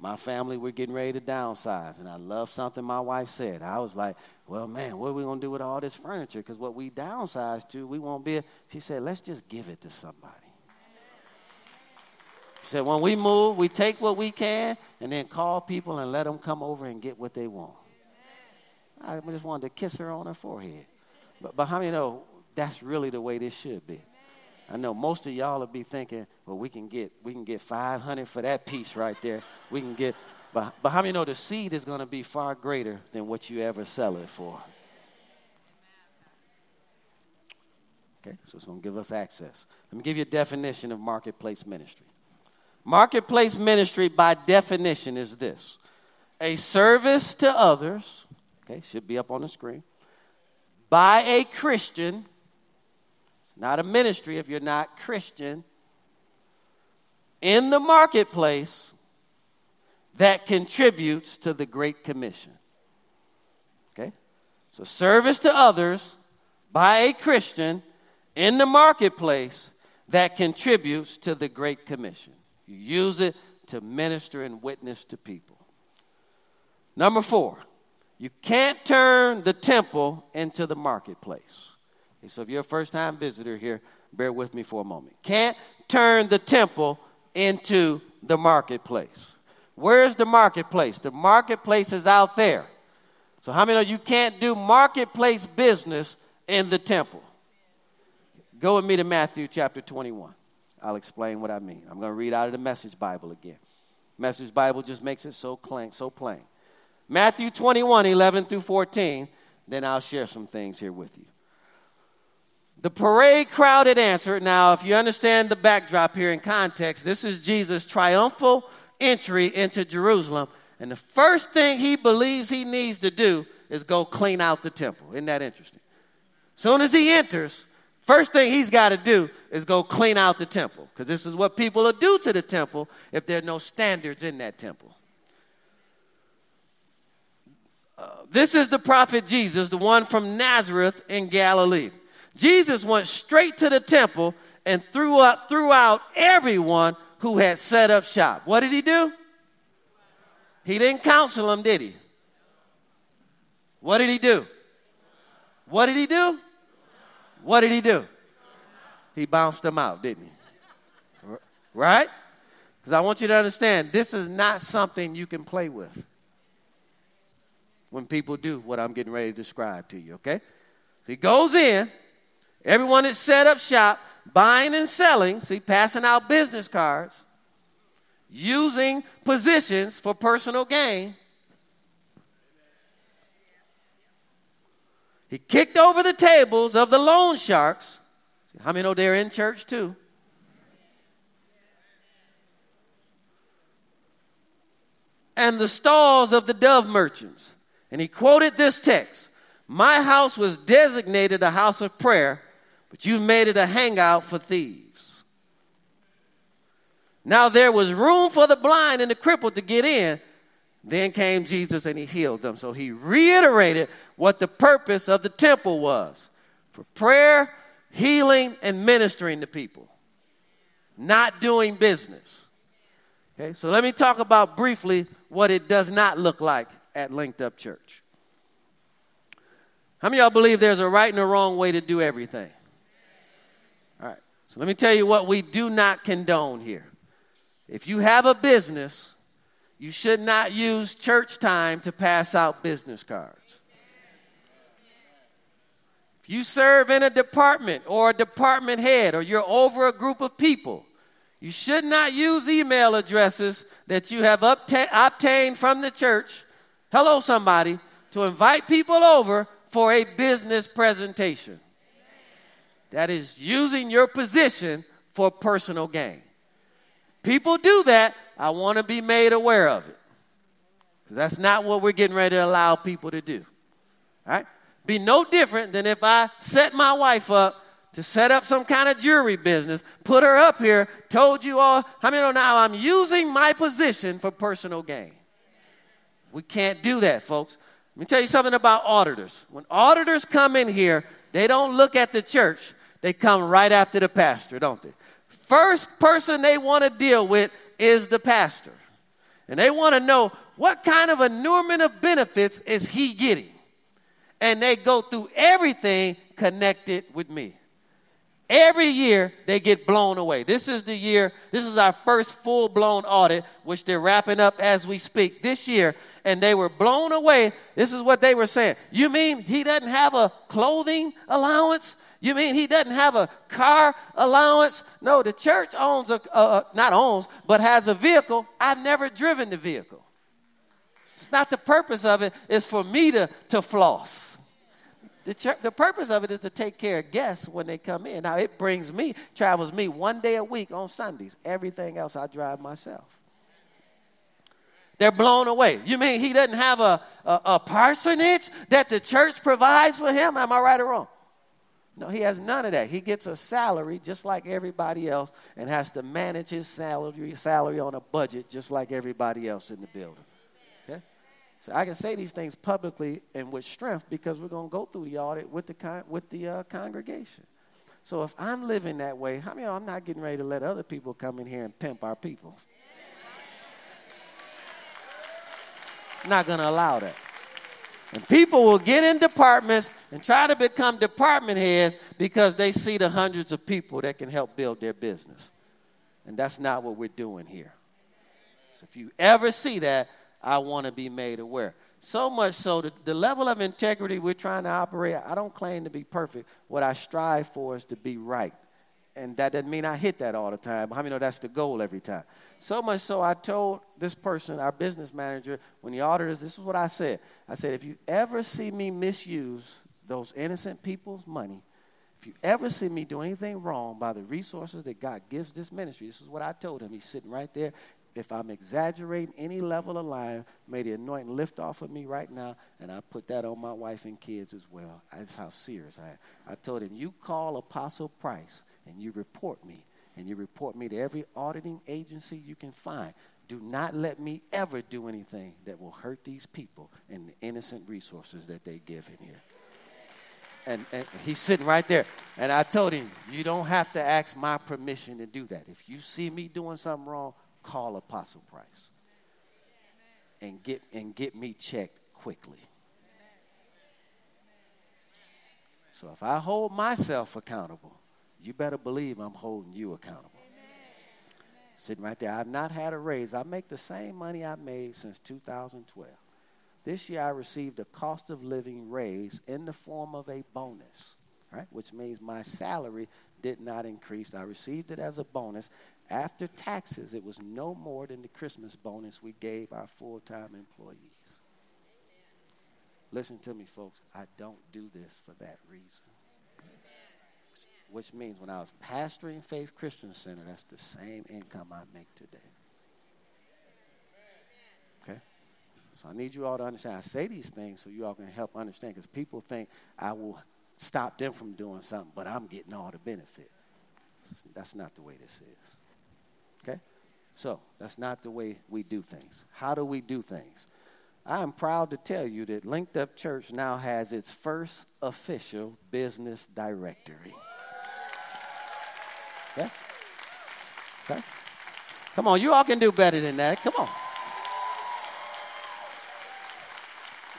My family, we're getting ready to downsize, and I love something my wife said. I was like, well, man, what are we going to do with all this furniture? Because what we downsize to, we won't be. A, she said, let's just give it to somebody. She said, when we move, we take what we can and then call people and let them come over and get what they want. I just wanted to kiss her on her forehead. But, but how many know that's really the way this should be? I know most of y'all will be thinking, well, we can get we can get 500 for that piece right there. We can get, but, but how many know the seed is going to be far greater than what you ever sell it for? Okay, so it's going to give us access. Let me give you a definition of marketplace ministry. Marketplace ministry, by definition, is this a service to others, okay, should be up on the screen, by a Christian not a ministry if you're not Christian, in the marketplace that contributes to the Great Commission. Okay? So, service to others by a Christian in the marketplace that contributes to the Great Commission. You use it to minister and witness to people. Number four, you can't turn the temple into the marketplace. So if you're a first time visitor here, bear with me for a moment. Can't turn the temple into the marketplace. Where's the marketplace? The marketplace is out there. So, how many of you can't do marketplace business in the temple? Go with me to Matthew chapter 21. I'll explain what I mean. I'm going to read out of the Message Bible again. Message Bible just makes it so plain, so plain. Matthew 21, 11 through 14. Then I'll share some things here with you. The parade crowded answered. Now, if you understand the backdrop here in context, this is Jesus' triumphal entry into Jerusalem. And the first thing he believes he needs to do is go clean out the temple. Isn't that interesting? Soon as he enters, first thing he's got to do is go clean out the temple. Because this is what people will do to the temple if there are no standards in that temple. Uh, this is the prophet Jesus, the one from Nazareth in Galilee. Jesus went straight to the temple and threw, up, threw out everyone who had set up shop. What did he do? He didn't counsel them, did he? What did he do? What did he do? What did he do? He bounced them out, didn't he? Right? Because I want you to understand this is not something you can play with when people do what I'm getting ready to describe to you, okay? So he goes in, Everyone that set up shop, buying and selling, see, passing out business cards, using positions for personal gain. He kicked over the tables of the loan sharks. How many know they're in church too? And the stalls of the dove merchants. And he quoted this text My house was designated a house of prayer but you made it a hangout for thieves. Now there was room for the blind and the crippled to get in. Then came Jesus and he healed them. So he reiterated what the purpose of the temple was for prayer, healing, and ministering to people, not doing business. Okay, so let me talk about briefly what it does not look like at Linked Up Church. How many of y'all believe there's a right and a wrong way to do everything? So let me tell you what we do not condone here. If you have a business, you should not use church time to pass out business cards. If you serve in a department or a department head or you're over a group of people, you should not use email addresses that you have obta- obtained from the church. Hello, somebody, to invite people over for a business presentation. That is using your position for personal gain. people do that, I want to be made aware of it. Because that's not what we're getting ready to allow people to do. All right? Be no different than if I set my wife up to set up some kind of jewelry business, put her up here, told you all, how many know now I'm using my position for personal gain? We can't do that, folks. Let me tell you something about auditors. When auditors come in here, they don't look at the church, they come right after the pastor, don't they? First person they want to deal with is the pastor. And they want to know what kind of annulment of benefits is he getting? And they go through everything connected with me. Every year they get blown away. This is the year, this is our first full blown audit, which they're wrapping up as we speak this year. And they were blown away. This is what they were saying. You mean he doesn't have a clothing allowance? You mean he doesn't have a car allowance? No, the church owns a, uh, not owns, but has a vehicle. I've never driven the vehicle. It's not the purpose of it, it's for me to, to floss. The, church, the purpose of it is to take care of guests when they come in. Now, it brings me, travels me one day a week on Sundays. Everything else I drive myself. They're blown away. You mean he doesn't have a, a, a parsonage that the church provides for him? Am I right or wrong? No, he has none of that. He gets a salary just like everybody else and has to manage his salary, salary on a budget just like everybody else in the building. So I can say these things publicly and with strength because we're going to go through the audit with the, con- with the uh, congregation. So if I'm living that way, how I many I'm not getting ready to let other people come in here and pimp our people? Not going to allow that. And people will get in departments and try to become department heads because they see the hundreds of people that can help build their business. And that's not what we're doing here. So if you ever see that, I want to be made aware. So much so that the level of integrity we're trying to operate, I don't claim to be perfect. What I strive for is to be right. And that doesn't mean I hit that all the time. How many know that's the goal every time? So much so I told this person, our business manager, when the auditors, this is what I said. I said, if you ever see me misuse those innocent people's money, if you ever see me do anything wrong by the resources that God gives this ministry, this is what I told him. He's sitting right there if I'm exaggerating any level of lying, may the anointing lift off of me right now, and I put that on my wife and kids as well. That's how serious I am. I told him, You call Apostle Price and you report me, and you report me to every auditing agency you can find. Do not let me ever do anything that will hurt these people and the innocent resources that they give in here. And, and, he's sitting right there. And I told him, You don't have to ask my permission to do that. If you see me doing something wrong, call Apostle Price and get, and get me checked quickly. So if I hold myself accountable, you better believe I'm holding you accountable. Sitting right there, I've not had a raise. I make the same money I made since 2012. This year I received a cost of living raise in the form of a bonus, right? Which means my salary did not increase. I received it as a bonus, after taxes, it was no more than the Christmas bonus we gave our full time employees. Listen to me, folks. I don't do this for that reason. Which means when I was pastoring Faith Christian Center, that's the same income I make today. Okay? So I need you all to understand. I say these things so you all can help understand because people think I will stop them from doing something, but I'm getting all the benefit. That's not the way this is. Okay? So, that's not the way we do things. How do we do things? I am proud to tell you that Linked Up Church now has its first official business directory. Okay? Come on, you all can do better than that. Come on.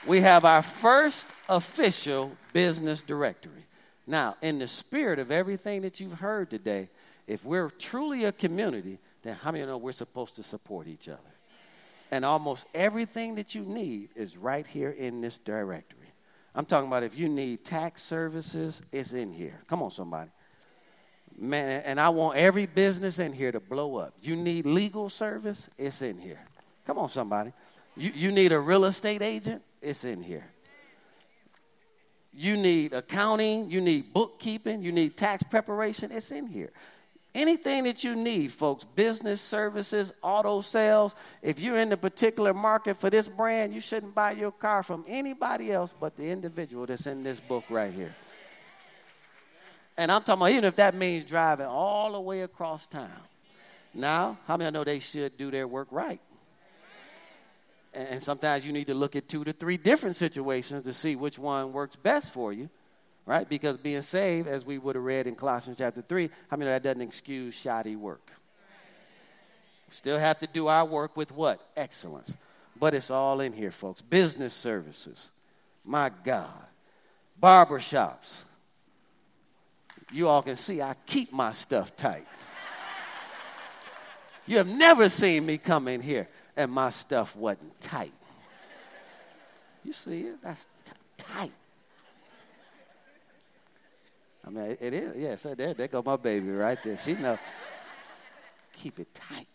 We have our first official business directory. Now, in the spirit of everything that you've heard today, if we're truly a community, then how many know we're supposed to support each other? And almost everything that you need is right here in this directory. I'm talking about if you need tax services, it's in here. Come on, somebody. Man, and I want every business in here to blow up. You need legal service, it's in here. Come on, somebody. You, you need a real estate agent, it's in here. You need accounting, you need bookkeeping, you need tax preparation, it's in here Anything that you need, folks, business services, auto sales, if you're in the particular market for this brand, you shouldn't buy your car from anybody else but the individual that's in this book right here. And I'm talking about even if that means driving all the way across town. Now, how many know they should do their work right? And sometimes you need to look at two to three different situations to see which one works best for you right? Because being saved, as we would have read in Colossians chapter 3, I mean, that doesn't excuse shoddy work. We still have to do our work with what? Excellence. But it's all in here, folks. Business services. My God. Barbershops. You all can see I keep my stuff tight. You have never seen me come in here and my stuff wasn't tight. You see it? That's t- tight. I mean, it is. Yeah, so there, there go my baby right there. She know. Keep it tight.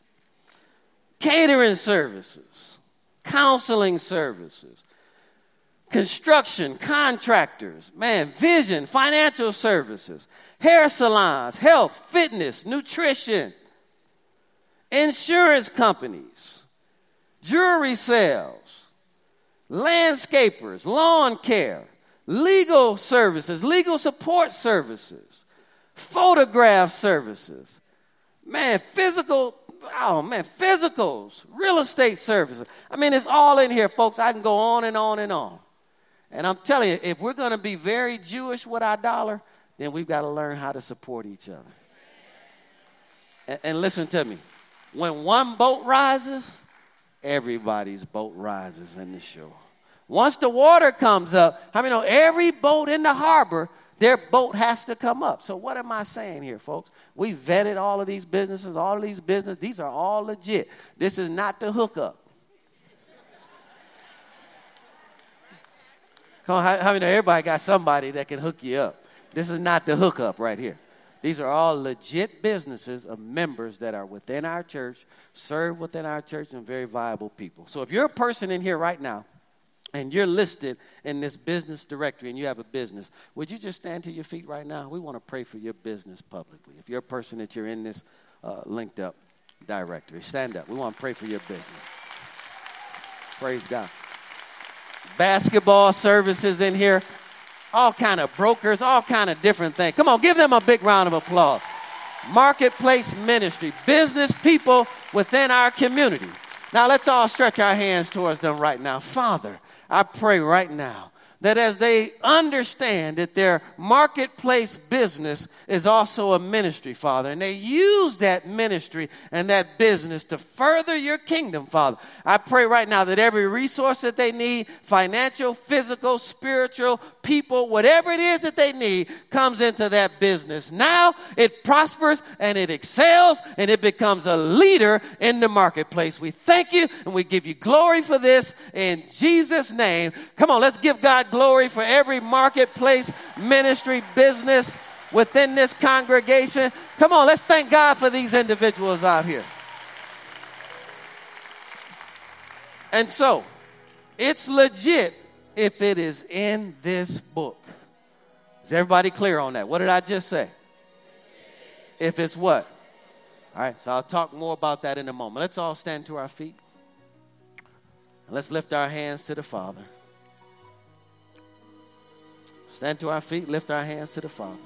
Catering services, counseling services, construction, contractors, man, vision, financial services, hair salons, health, fitness, nutrition, insurance companies, jewelry sales, landscapers, lawn care, legal services, legal support services, photograph services, man, physical, oh man, physicals, real estate services. I mean, it's all in here, folks. I can go on and on and on. And I'm telling you, if we're going to be very Jewish with our dollar, then we've got to learn how to support each other. And, and listen to me when one boat rises, everybody's boat rises in the shore. Once the water comes up, how many know every boat in the harbor, their boat has to come up. So what am I saying here, folks? We vetted all of these businesses, all of these businesses. These are all legit. This is not the hookup. Come on, how, how many everybody got somebody that can hook you up? This is not the hookup right here. These are all legit businesses of members that are within our church, serve within our church, and very viable people. So if you're a person in here right now and you're listed in this business directory and you have a business, would you just stand to your feet right now? We want to pray for your business publicly. If you're a person that you're in this uh, linked up directory, stand up. We want to pray for your business. Praise God. Basketball services in here, all kind of brokers, all kind of different things. Come on, give them a big round of applause. Marketplace ministry, business people within our community. Now let's all stretch our hands towards them right now. Father, I pray right now that as they understand that their marketplace business is also a ministry, Father, and they use that ministry and that business to further your kingdom, Father. I pray right now that every resource that they need, financial, physical, spiritual, people, whatever it is that they need, comes into that business. Now it prospers and it excels and it becomes a leader in the marketplace. We thank you and we give you glory for this in Jesus' name. Come on, let's give God glory for every marketplace, ministry, business within this congregation. Come on, let's thank God for these individuals out here. And so, it's legit if it is in this book. Is everybody clear on that? What did I just say? If it's what? All right, so I'll talk more about that in a moment. Let's all stand to our feet. Let's lift our hands to the Father. Stand to our feet, lift our hands to the Father.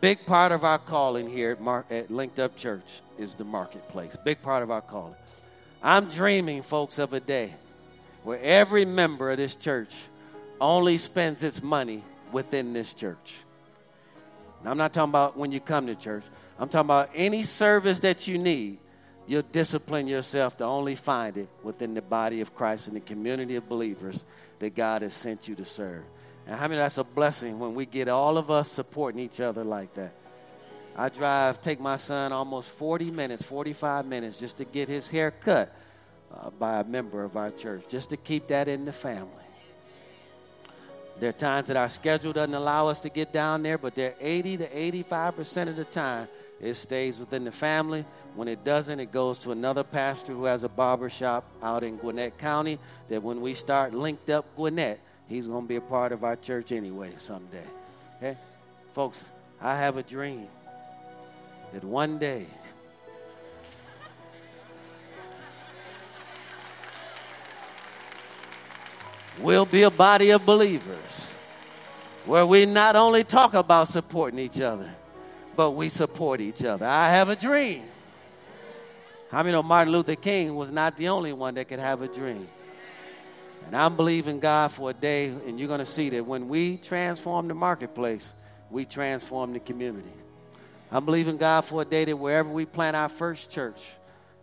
Big part of our calling here at, Mar- at Linked Up Church is the marketplace. Big part of our calling. I'm dreaming, folks, of a day where every member of this church only spends its money within this church. I'm not talking about when you come to church. I'm talking about any service that you need, you'll discipline yourself to only find it within the body of Christ and the community of believers that God has sent you to serve. And how I many that's a blessing when we get all of us supporting each other like that? I drive, take my son almost 40 minutes, 45 minutes just to get his hair cut uh, by a member of our church, just to keep that in the family. There are times that our schedule doesn't allow us to get down there, but there 80 to 85% of the time it stays within the family. When it doesn't, it goes to another pastor who has a barber shop out in Gwinnett County. That when we start linked up Gwinnett, he's going to be a part of our church anyway someday. Okay? Folks, I have a dream that one day we'll be a body of believers where we not only talk about supporting each other, but we support each other. I have a dream. How many know Martin Luther King was not the only one that could have a dream? And I'm believing God for a day, and you're going to see that when we transform the marketplace, we transform the community. I'm believing God for a day that wherever we plant our first church,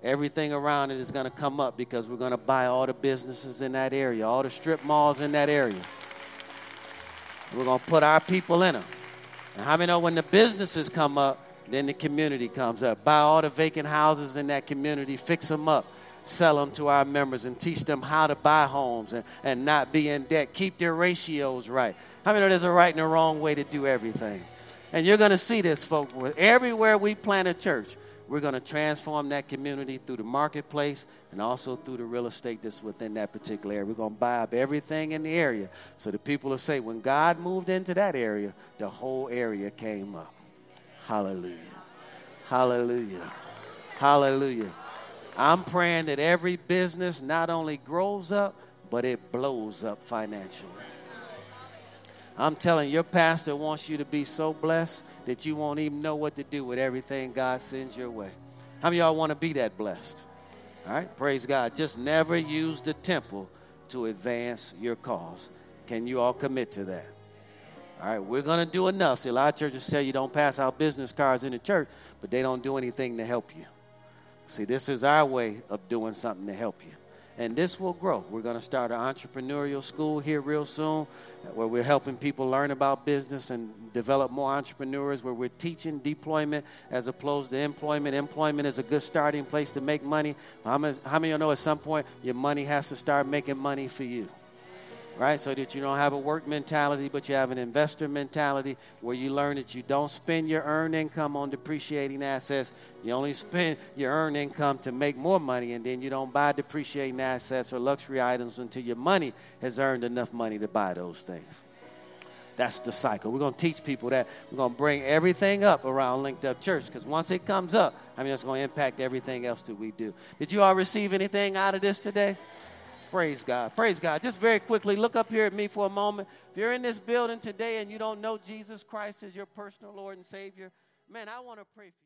everything around it is going to come up because we're going to buy all the businesses in that area, all the strip malls in that area. We're going to put our people in them. And how many know when the businesses come up, then the community comes up? Buy all the vacant houses in that community, fix them up, sell them to our members, and teach them how to buy homes and, and not be in debt. Keep their ratios right. How many know there's a right and a wrong way to do everything? And you're going to see this, folks. Everywhere we plant a church, we're going to transform that community through the marketplace and also through the real estate that's within that particular area. We're going to buy up everything in the area so the people will say, when God moved into that area, the whole area came up. Hallelujah. Hallelujah. Hallelujah. I'm praying that every business not only grows up, but it blows up financially. I'm telling you, your pastor wants you to be so blessed that you won't even know what to do with everything God sends your way. How many y'all want to be that blessed? All right, praise God. Just never use the temple to advance your cause. Can you all commit to that? All right, we're going to do enough. See, a lot of churches tell you don't pass out business cards in the church, but they don't do anything to help you. See, this is our way of doing something to help you and this will grow. We're going to start an entrepreneurial school here real soon where we're helping people learn about business and develop more entrepreneurs, where we're teaching deployment as opposed to employment. Employment is a good starting place to make money. How many, of you know at some point your money has to start making money for you? Right? So that you don't have a work mentality, but you have an investor mentality where you learn that you don't spend your earned income on depreciating assets. You only spend your earned income to make more money, and then you don't buy depreciating assets or luxury items until your money has earned enough money to buy those things. That's the cycle. We're going to teach people that. We're going to bring everything up around Linked Up Church because once it comes up, I mean, it's going to impact everything else that we do. Did you all receive anything out of this today? Praise God. Praise God. Just very quickly, look up here at me for a moment. If you're in this building today and you don't know Jesus Christ as your personal Lord and Savior, man, I want to pray for you.